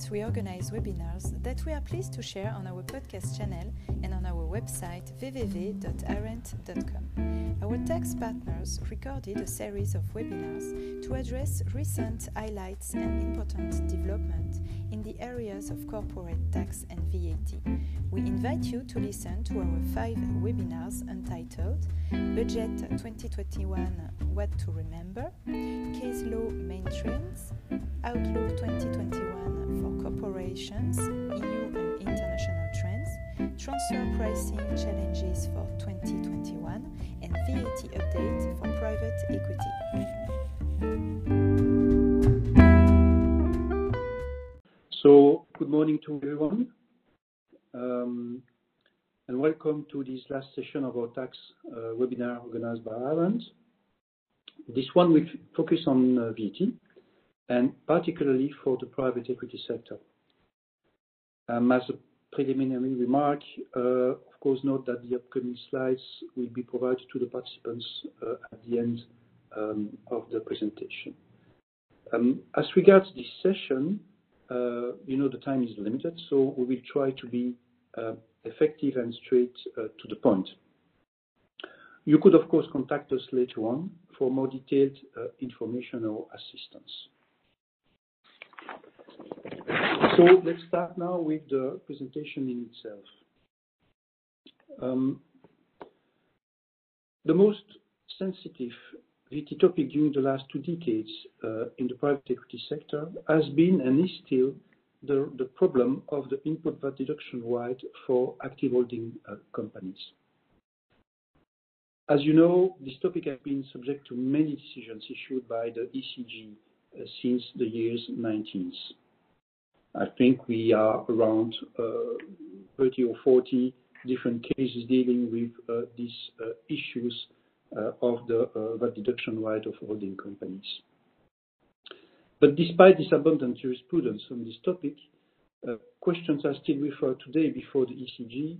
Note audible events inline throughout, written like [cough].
events, we organize webinars that we are pleased to share on our podcast channel and on our website www.arendt.com. Our tax partners recorded a series of webinars to address recent highlights and important developments in the areas of corporate tax and VAT. We invite you to listen to our five webinars entitled Budget 2021 What to Remember, Case Law Main Trends, Outlook 2021 for EU and International Trends, Transfer Pricing Challenges for 2021, and VAT Update for Private Equity. So, good morning to everyone, um, and welcome to this last session of our tax uh, webinar organized by Arendt. This one will focus on uh, VAT, and particularly for the private equity sector. Um, as a preliminary remark, uh, of course, note that the upcoming slides will be provided to the participants uh, at the end um, of the presentation. Um, as regards this session, uh, you know the time is limited, so we will try to be uh, effective and straight uh, to the point. You could, of course, contact us later on for more detailed uh, information or assistance. So let's start now with the presentation in itself. Um, the most sensitive VAT topic during the last two decades uh, in the private equity sector has been and is still the, problem of the input VAT deduction right for active holding uh, companies. As you know, this topic has been subject to many decisions issued by the ECJ uh, since the years 90s. I think we are around uh, 30 or 40 different cases dealing with uh, these uh, issues of the VAT deduction right of holding companies. But despite this abundant jurisprudence on this topic, questions are still referred today before the ECJ,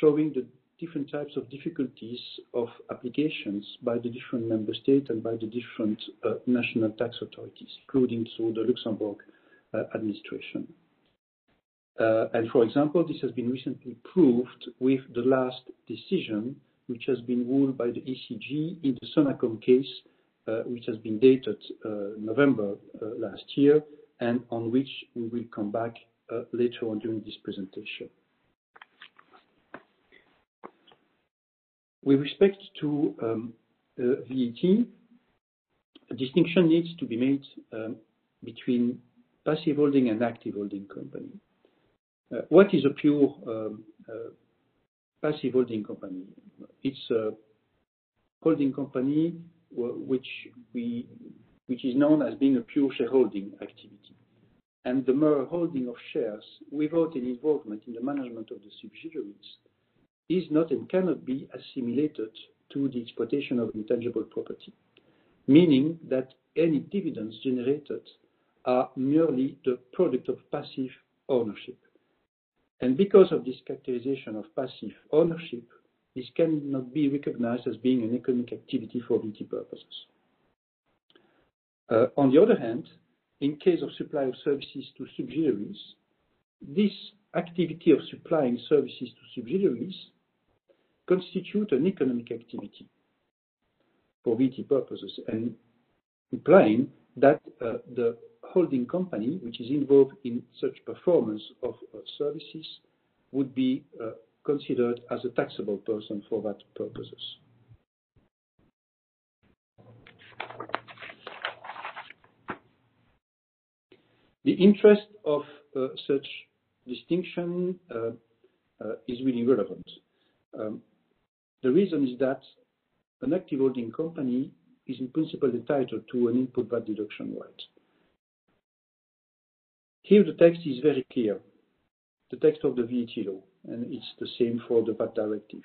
showing the different types of difficulties of applications by the different member states and by the different national tax authorities, including through the Luxembourg administration. Uh, and for example, this has been recently proved with the last decision, which has been ruled by the ECJ in the Sonaecom case, uh, which has been dated uh, November uh, last year, and on which we will come back later on during this presentation. With respect to um, VAT, a distinction needs to be made um, between passive holding and active holding company. Uh, what is a pure um, uh, passive holding company? It's a holding company which we which is known as being a pure shareholding activity. And the mere holding of shares without any involvement in the management of the subsidiaries is not and cannot be assimilated to the exploitation of intangible property, meaning that any dividends generated are merely the product of passive ownership. And because of this characterization of passive ownership, this cannot be recognized as being an economic activity for VAT purposes. Uh, on the other hand, in case of supply of services to subsidiaries, this activity of supplying services to subsidiaries constitute an economic activity for VAT purposes and implying that uh, the holding company, which is involved in such performance of uh, services, would be uh, considered as a taxable person for that purposes. The interest of uh, such distinction is really relevant. Um, the reason is that an active holding company is in principle entitled to an input VAT deduction right. Here the text is very clear, the text of the VAT law, and it's the same for the VAT directive.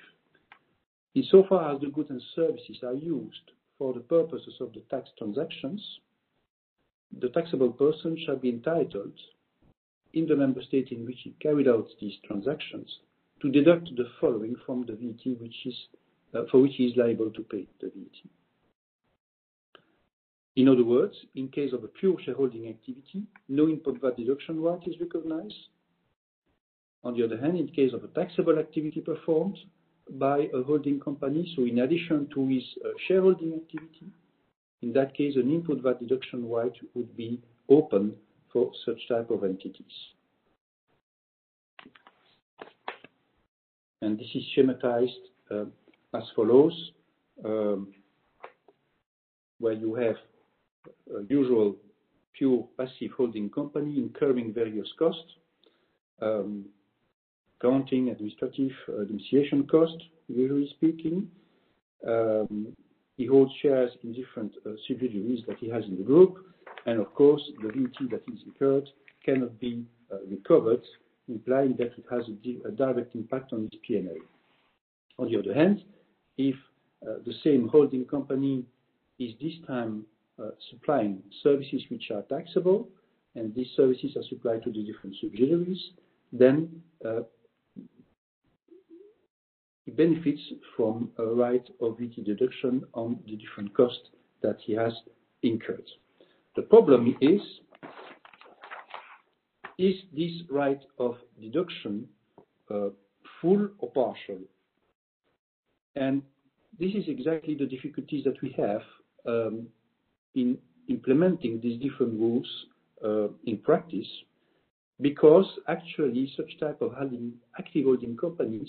Insofar as the goods and services are used for the purposes of the tax transactions, the taxable person shall be entitled, in the member state in which he carried out these transactions, to deduct the following from the VAT which is, uh, for which he is liable to pay the VAT. In other words, in case of a pure shareholding activity, no input VAT deduction right is recognized. On the other hand, in case of a taxable activity performed by a holding company, so in addition to his uh, shareholding activity, in that case, an input VAT deduction right would be open for such type of entities. And this is schematized uh, as follows, um, where you have usual pure passive holding company incurring various costs, um, accounting, administrative, uh, domiciliation costs, usually speaking. Um, he holds shares in different uh, subsidiaries that he has in the group. And of course, the VAT that is incurred cannot be uh, recovered, implying that it has a direct impact on his P&L. On the other hand, if the same holding company is this time Uh, supplying services which are taxable, and these services are supplied to the different subsidiaries, then uh, he benefits from a right of VAT deduction on the different costs that he has incurred. The problem is is this right of deduction uh, full or partial? And this is exactly the difficulties that we have um, in implementing these different rules uh, in practice, because actually such type of active holding companies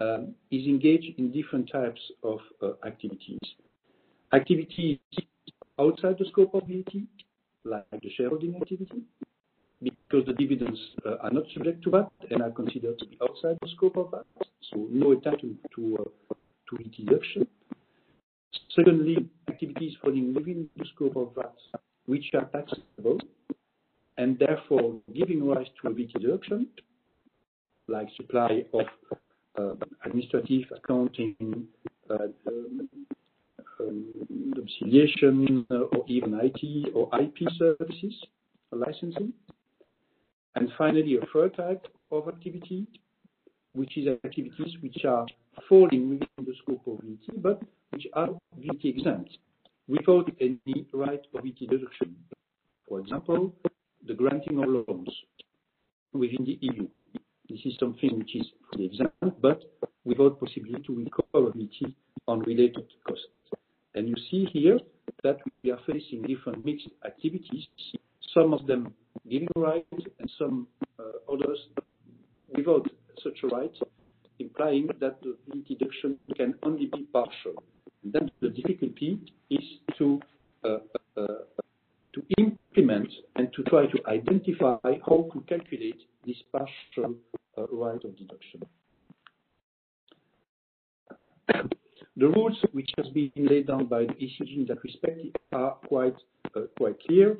um, is engaged in different types of uh, activities. Activities outside the scope of VAT, like the shareholding activity, because the dividends uh, are not subject to VAT and are considered to be outside the scope of VAT, so no entitlement to deduction. Secondly, activities falling within the scope of VAT, which are taxable, and therefore giving rise to a VAT deduction, like supply of uh, administrative, accounting, uh, um, domiciliation, uh, or even IT or IP services or licensing. And finally, a third type of activity, which is activities which are falling within the scope of VAT, but which are VAT exempt without any right of VAT deduction. For example, the granting of loans within the EU. This is something which is fully exempt, but without possibility to recover VAT on related costs. And you see here that we are facing different mixed activities, some of them giving rights and some uh, others without such a right, implying that the deduction can only be partial. And then the difficulty is uh, uh, uh, to implement and to try to identify how to calculate this partial right of deduction. [coughs] The rules which has been laid down by the ECJ in that respect are quite quite clear,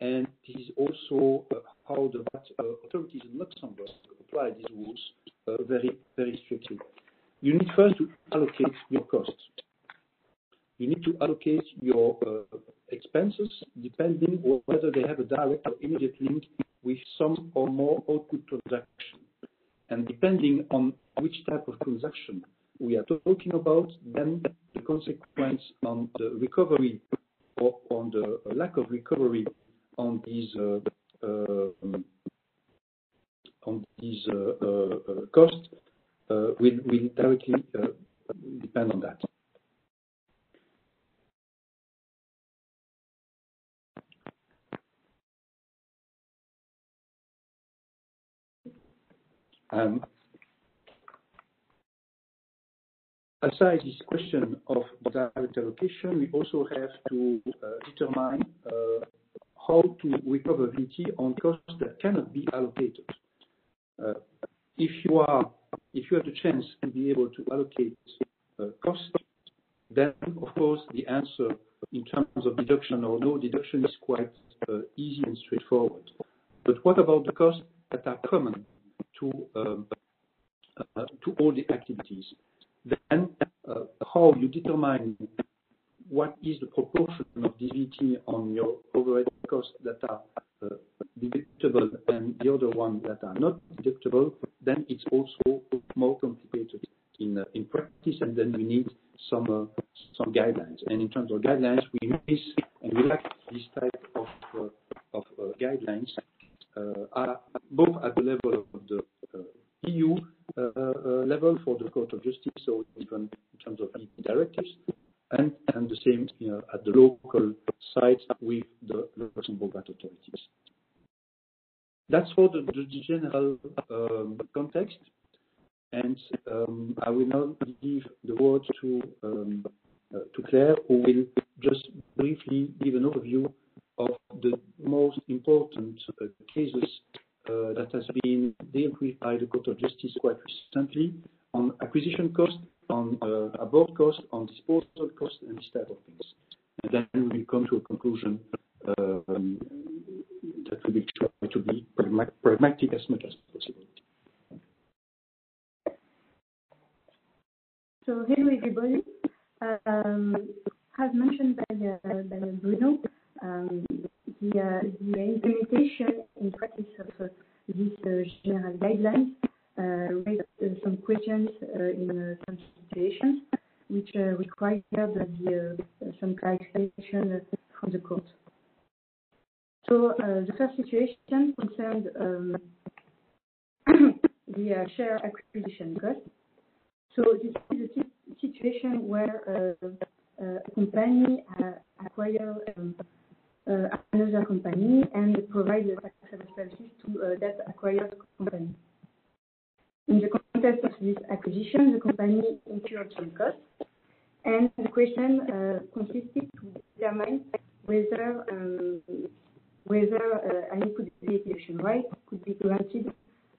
and this is also uh, how the VAT uh, authorities in Luxembourg apply these rules uh, very strictly. You need first to allocate your costs. You need to allocate your expenses depending on whether they have a direct or immediate link with some or more output transaction. And depending on which type of transaction we are talking about, then the consequence on the recovery or on the lack of recovery on these uh, uh, uh, costs will directly depend on that. Um, aside this question of direct allocation, we also have to determine how to recover VAT on costs that cannot be allocated. Uh, if you have the chance to be able to allocate uh, costs, then of course the answer in terms of deduction or no deduction is quite uh, easy and straightforward. But what about the costs that are common to um, all the activities? Then how you determine what is the proportion of DVT on your overhead costs that are uh, deductible and the other ones that are not deductible, then it's also more complicated in uh, practice, and then we need uh, some guidelines. And in terms of guidelines, we miss and we lack this type of guidelines, both at the level of the EU level for the Court of Justice, so even in terms of directives, at the local sites with the Luxembourg authorities. That's for the general um, context. And um I will now give the word um, uh, to Claire, who will just briefly give an overview of the most important uh, cases uh, that has been dealt with by the Court of Justice quite recently on acquisition cost, on abort cost, on disposal cost, and this type of things. We will come to a conclusion that we will try to be pragmatic as much as possible. Hello, everybody. As mentioned by Bruno, the implementation in practice of these general guidelines raised some questions in some situations which required some clarification from the court. The first situation concerned the share acquisition cost. So this is a situation where uh, uh, a company uh, acquire um, another company and provide taxable services to that acquired company. In the context of this acquisition, the company incurred some costs, and the question consisted to determine whether an input VAT right could be granted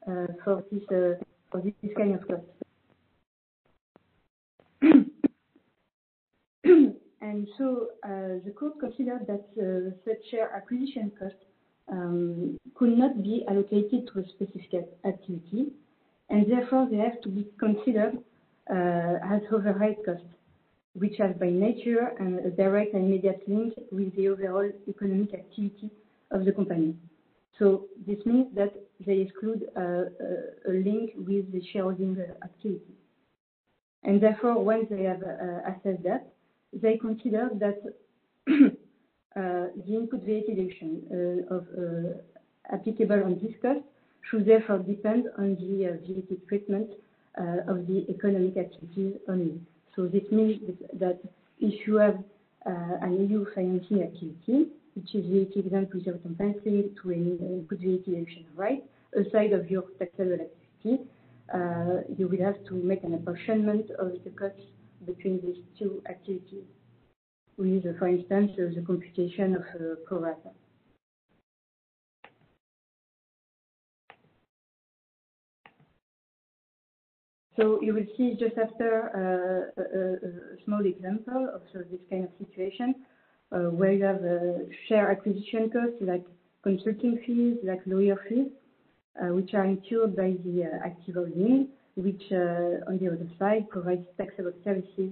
for this kind of cost. [clears throat] And so uh, the court considered that uh, such share acquisition cost um, could not be allocated to a specific activity, and therefore they have to be considered uh, as overhead costs, which are by nature um, a direct and immediate link with the overall economic activity of the company. So this means that they exclude a link with the shareholding activity. And therefore, once they have assessed that, they consider that [clears throat] uh, the input VAT deduction uh, uh, applicable on this cost should therefore depend on the VAT treatment of the economic activity only. So this means that if you have an EU financing activity, which is VAT exempt without compensation to any input VAT deduction right, aside of your taxable activity, you will have to make an apportionment of the costs between these two activities with, for instance, the computation of pro rata. So you will see just after uh, a small example of this kind of situation, uh, where you have uh, share acquisition costs like consulting fees, like lawyer fees, which are incurred by the active holding, which uh, on the other side provides taxable services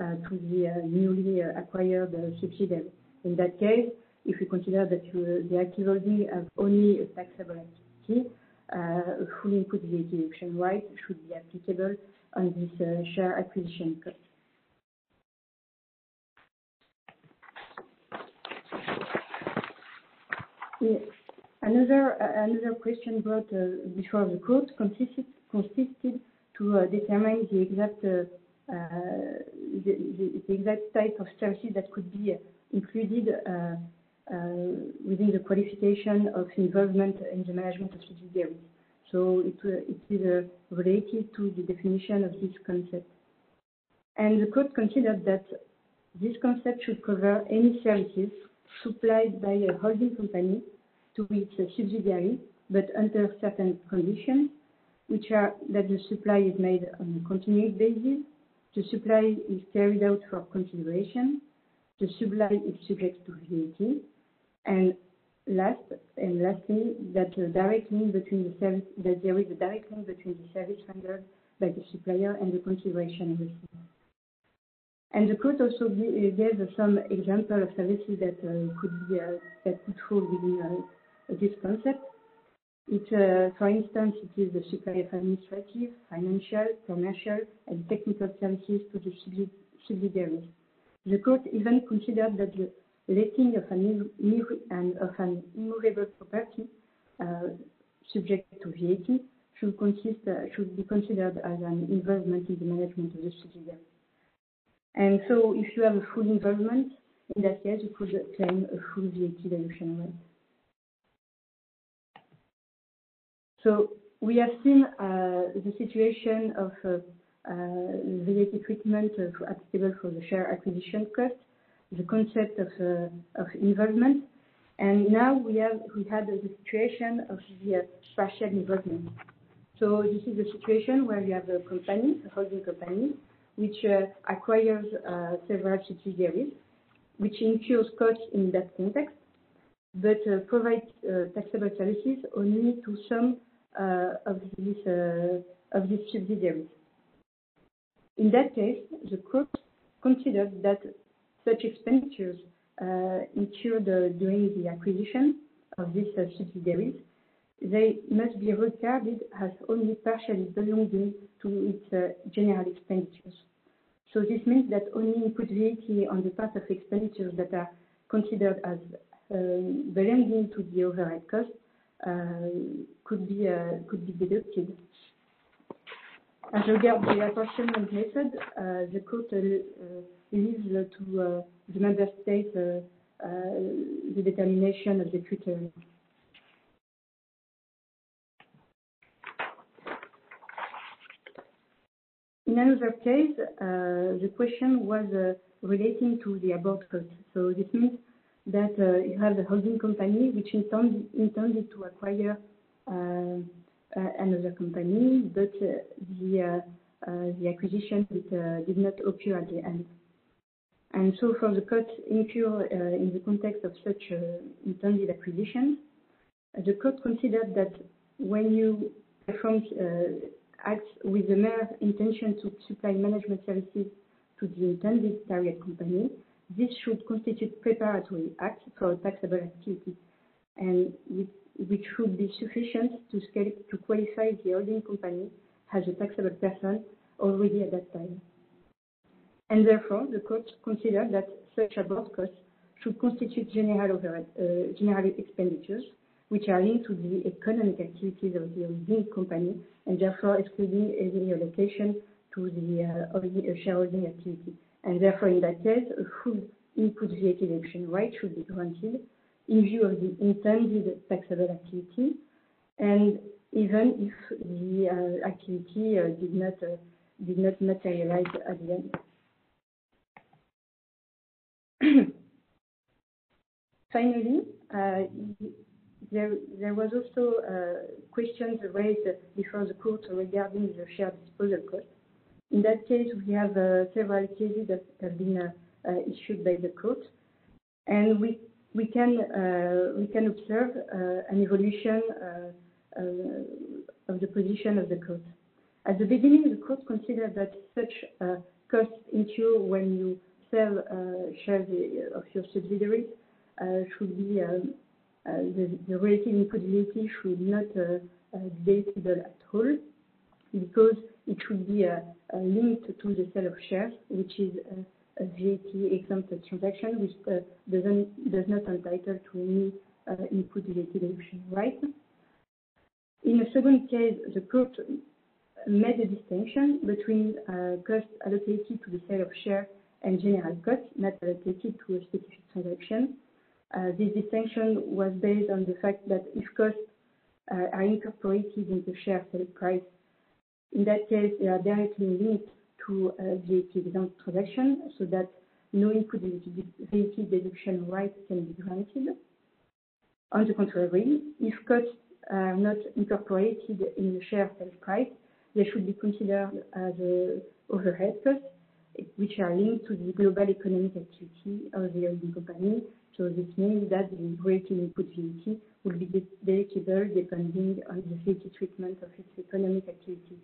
uh, to the uh, newly acquired subsidiary. In that case, if you consider that the active holding has only a taxable activity, full input VAT deduction right should be applicable on this share acquisition cost. Another question brought uh, before the court consisted to uh, determine uh, the exact type of services that could be included within the qualification of involvement in the management of subsidiaries. So it is related to the definition of this concept. And the court considered that this concept should cover any services supplied by a holding company to its subsidiary, but under certain conditions, which are that the supply is made on a continuous basis, the supply is carried out for consideration, the supply is subject to VAT, and last and lastly, that there is a direct link between the service rendered by the supplier and the consideration received. And the court also gave some example of services that could be uh, that could fall within this concept. It, For instance, it is the supply of administrative, financial, commercial, and technical services to the subsidiaries. The court even considered that the letting of an, of an immovable property uh, subject to VAT should, consist, uh, should be considered as an involvement in the management of the subsidiary. And so if you have a full involvement, in that case, you could claim a full VAT deduction rate. So we have seen uh, the situation of uh, uh, VAT treatment applicable for the share acquisition cost, the concept of, involvement, and now we have we had the situation of the partial involvement. So this is a situation where you have a company, a holding company, which uh, acquires uh, several subsidiaries, which incurs costs in that context, but uh, provides taxable services only to some of these of subsidiaries. In that case, the court considered that such expenditures incurred during the acquisition of these subsidiaries they must be regarded as only partially belonging to its uh, general expenditures. So this means that only input VAT on the part of expenditures that are considered as um, belonging to the overhead cost uh, could be uh, could be deducted. As regards the apportionment method, uh, the court uh, leaves to uh, the member state the determination of the criteria. In another case, uh, the question was uh, relating to the abort cost. So this means that uh, you have a holding company which intend, intended to acquire another company, but the the acquisition did, did not occur at the end. And so for the cost incurred uh, in the context of such uh, intended acquisition, uh, the court considered that when you perform acts with the mere intention to supply management services to the intended target company, this should constitute preparatory act for a taxable activity, and which should be sufficient to, scale, to qualify the holding company as a taxable person already at that time. And therefore, the court considered that such abort costs should constitute general, uh, general expenditures which are linked to the economic activities of the holding company, and therefore excluding any allocation to the uh, shareholding activity. And therefore, in that case, a full input VAT deduction right should be granted in view of the intended taxable activity, and even if the uh, activity uh, did not uh, did not materialize at the end. [clears throat] Finally, uh, there, there was also uh, questions raised before the court regarding the shared disposal cost. In that case, we have uh, several cases that have been uh, uh issued by the court, and we we can uh, we can observe uh, an evolution of the position of the court. At the beginning, the court considered that such costs incur when you sell shares of your subsidiaries should be um, uh, the, the relative input should not uh, uh, be deductible at all because it should be linked to the sale of shares, which is a VAT exempt transaction, which doesn't, entitle to any input VAT deduction right. In a second case, the court made a distinction between uh, costs allocated to the sale of shares and general costs not allocated to a specific transaction. Uh, this distinction was based on the fact that if costs uh, are incorporated in the share sale price, in that case, they are directly linked to a VAT exempt transaction, so that no input VAT deduction right can be granted. On the contrary, if costs are not incorporated in the share sale price, they should be considered as uh, overhead costs, which are linked to the global economic activity of the holding company, so this means that the rating input VAT will be deductible depending on the VAT treatment of its economic activities.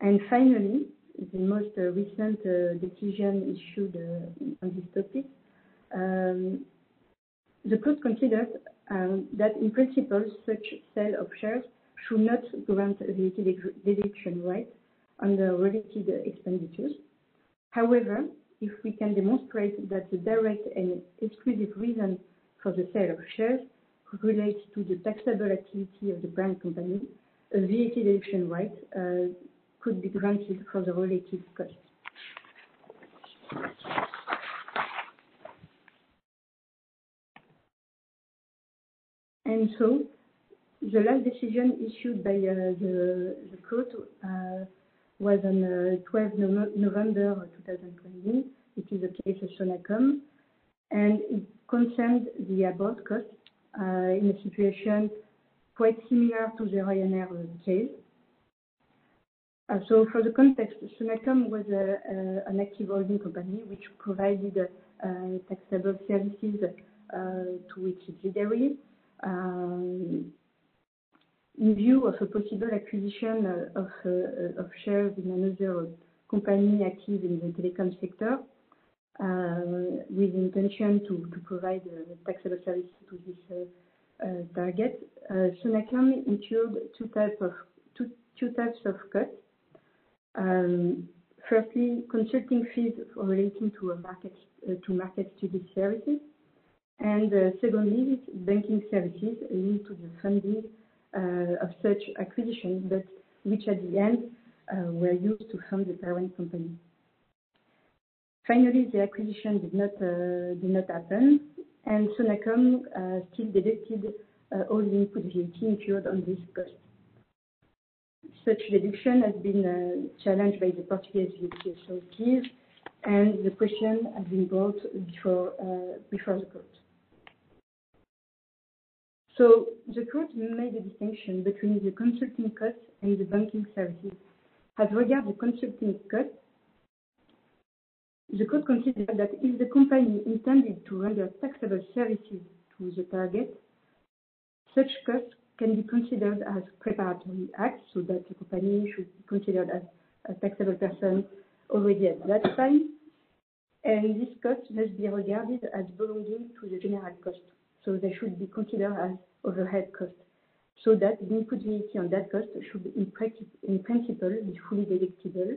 And finally, the most uh, recent uh, decision issued uh, on this topic, um, the court considered um, that in principle such sale of shares should not grant a VAT deduction right on the related expenditures. However, if we can demonstrate that the direct and exclusive reason for the sale of shares relates to the taxable activity of the parent company, a VAT deduction right could be granted for the related costs. And so, the last decision issued by uh, the, the court uh, was on uh, 12 no November 2020. It is a case of Sonaecom, and it concerned the abort cost uh, in a situation quite similar to the Ryanair case. Uh, so for the context, Sonaecom was an active holding company which provided uh, taxable services uh, to its subsidiaries. Um, in view of a possible acquisition of, shares in another company active in the telecom sector, with intention to, provide taxable services to this target, Sonaecom incurred two types of two, two types of cuts. Um, firstly, consulting fees relating to market market study services, and secondly, banking services linked to the funding uh, of such acquisition, but which at the end uh, were used to fund the parent company. Finally, the acquisition did not uh, did not happen, and Sonaecom still deducted all the input VAT incurred on this cost. Such deduction has been uh, challenged by the Portuguese VAT authorities, and the question has been brought before uh, before the court. So the court made a distinction between the consulting costs and the banking services. As regards the consulting costs, the court considered that if the company intended to render taxable services to the target, such costs can be considered as preparatory acts, so that the company should be considered as a taxable person already at that time, and this cost must be regarded as belonging to the general cost so they should be considered as overhead costs, so that the input VAT on that cost should, in, in principle, be fully deductible,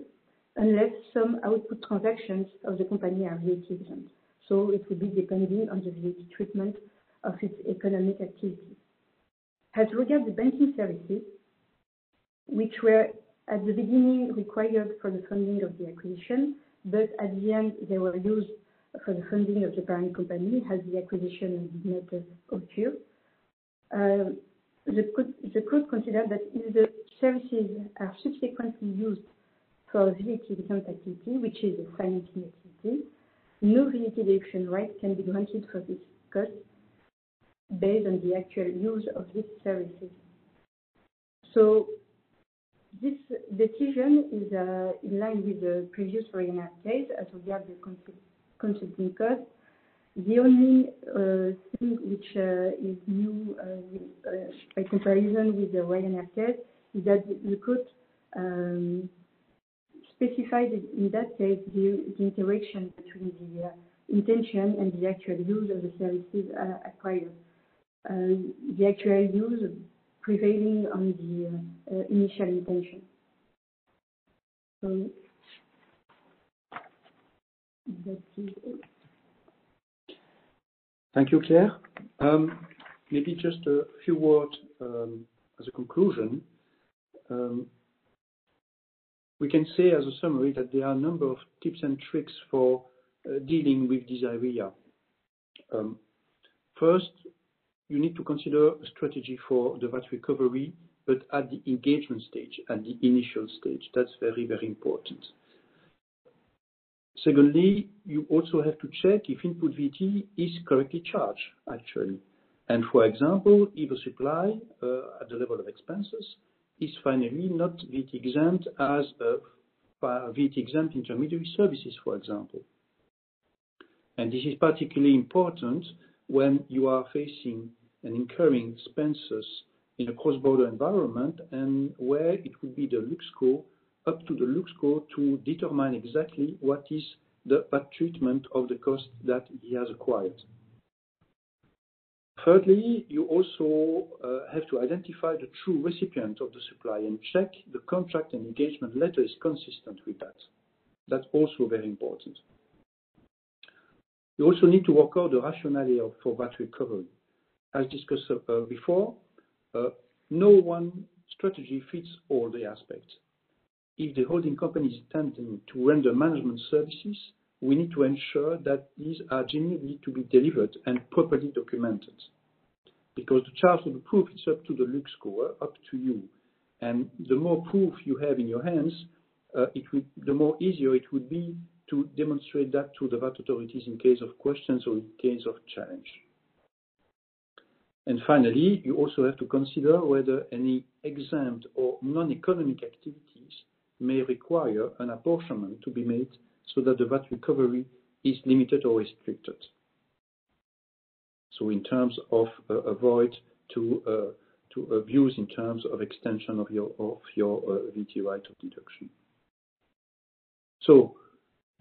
unless some output transactions of the company are VAT exempt. So it would be depending on the VAT treatment of its economic activity. As regards the banking services, which were at the beginning required for the funding of the acquisition, but at the end they were used for the funding of the parent company as the acquisition did not occur. Uh, the court considered that if the services are subsequently used for VAT-exempt activity, which is a financing activity, no VAT deduction right can be granted for this cost based on the actual use of these services. So this decision is uh, in line with the previous Ryanair case as regards the consulting costs. The only uh, thing which uh, is new uh, by comparison with the Ryanair case is that the court um, specified in that case the, the interaction between the uh, intention and the actual use of the services uh, acquired. Uh, the actual use prevailing on the initial intention. So Thank you, Claire. Um, maybe just a few words um, as a conclusion. Um, we can say as a summary that there are a number of tips and tricks for uh, dealing with this area. First, you need to consider a strategy for the VAT recovery, but at the engagement stage, at the initial stage. That's very, very important. Secondly, you also have to check if input VAT is correctly charged, actually. And for example, if a supply uh, at the level of expenses is finally not VAT exempt as a VAT exempt intermediary services, for example. And this is particularly important when you are facing and incurring expenses in a cross-border environment and where it would be the LuxCo up to the LuxCo to determine exactly what is the treatment of the cost that he has acquired. Thirdly, you also uh, have to identify the true recipient of the supply and check the contract and engagement letter is consistent with that. That's also very important. You also need to work out the rationale for VAT recovery. As discussed uh, before, uh, no one strategy fits all the aspects. If the holding company is intending to render management services, we need to ensure that these are genuinely to be delivered and properly documented. Because the charge of the proof is up to the LUXco, up to you. And the more proof you have in your hands, uh, the more easier it would be to demonstrate that to the VAT authorities in case of questions or in case of challenge. And finally, you also have to consider whether any exempt or non-economic activities may require an apportionment to be made so that the VAT recovery is limited or restricted. So, in terms of uh, avoid to uh, to abuse in terms of extension of your uh, VAT right of deduction. So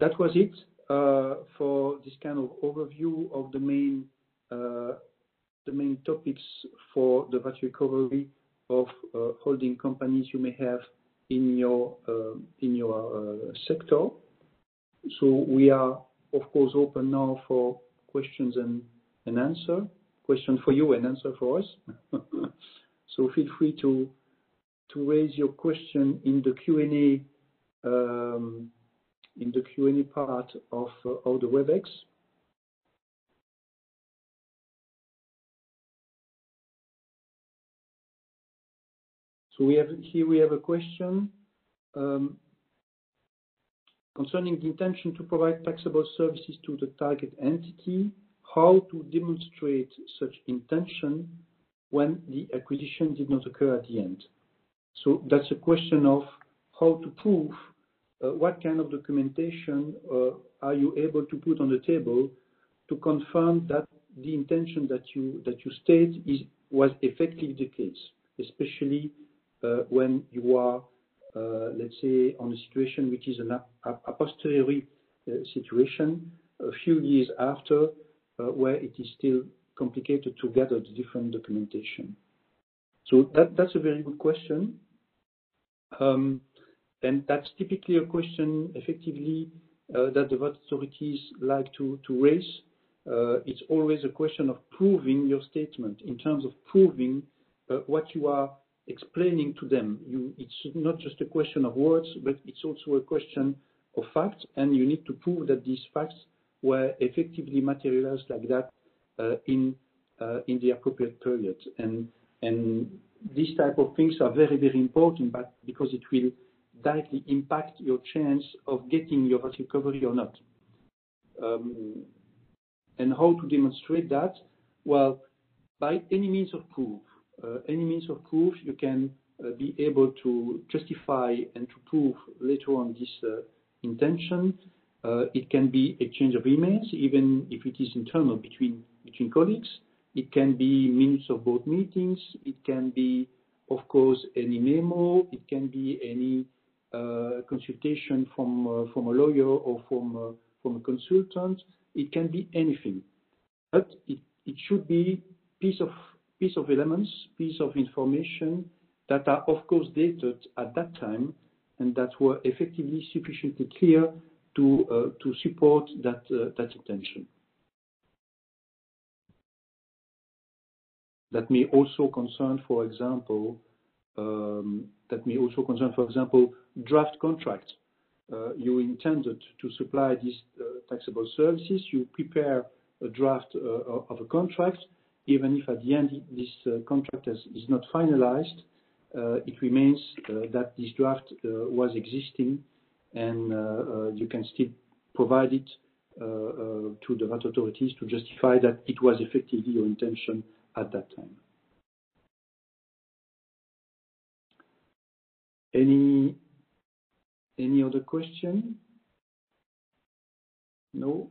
that was it for this kind of overview of the main topics for the VAT recovery of uh, holding companies you may have in your uh, uh, sector. So, we are, of course, open now for questions and answer. Question for you and answer for us. [laughs] So, feel free to raise your question in the Q&A um, part of the Webex. So here we have a question um, concerning the intention to provide taxable services to the target entity, how to demonstrate such intention when the acquisition did not occur at the end. So that's a question of how to prove uh, what kind of documentation uh, are you able to put on the table to confirm that the intention that you state was effectively the case, especially Uh, when you are, uh, let's say, on a situation which is a posteriori uh, situation a few years after, where it is still complicated to gather the different documentation. So that's a very good question. Um and that's typically a question effectively that the authorities like to raise. It's always a question of proving your statement in terms of proving what you are explaining to them. You, It's not just a question of words, but it's also a question of facts, and you need to prove that these facts were effectively materialized like that uh, in uh, in the appropriate period. And and these type of things are very, very important, but because it will directly impact your chance of getting your recovery or not. Um, and how to demonstrate that? Well, by any means of proof. Uh, any means of proof you can uh, be able to justify and to prove later on this uh, intention. It can be exchange of emails, even if it is internal between colleagues. It can be minutes of board meetings. It can be, of course, any memo. It can be any consultation from a lawyer or from a consultant. It can be anything. But it it should be piece of elements, piece of information that are, of course, dated at that time and that were effectively sufficiently clear to uh, support that uh, intention. That may also concern, for example, um also concern for example draft contract. Uh, you intended to supply these taxable services. You prepare a draft of a contract. Even if at the end this uh, contract is not finalized, uh, it remains uh, that this draft was existing and you can still provide it to the VAT authorities to justify that it was effectively your intention at that time. Any other question? No.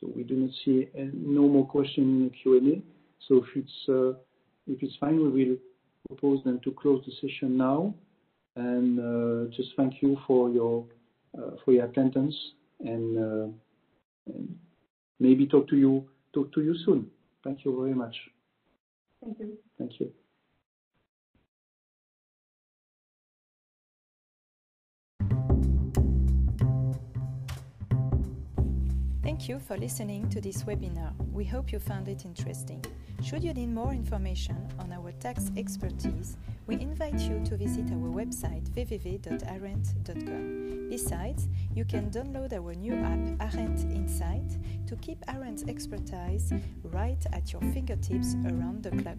So we do not see no more question in the Q&A. So uh, if it's fine, we will propose then to close the session now. And uh, just thank you for your uh, attendance and maybe talk to you soon. Thank you very much. Thank you. Thank you. Thank you for listening to this webinar. We hope you found it interesting. Should you need more information on our tax expertise, we invite you to visit our website www.arendt.com. Besides, you can download our new app Arendt Insight to keep Arendt's expertise right at your fingertips around the clock.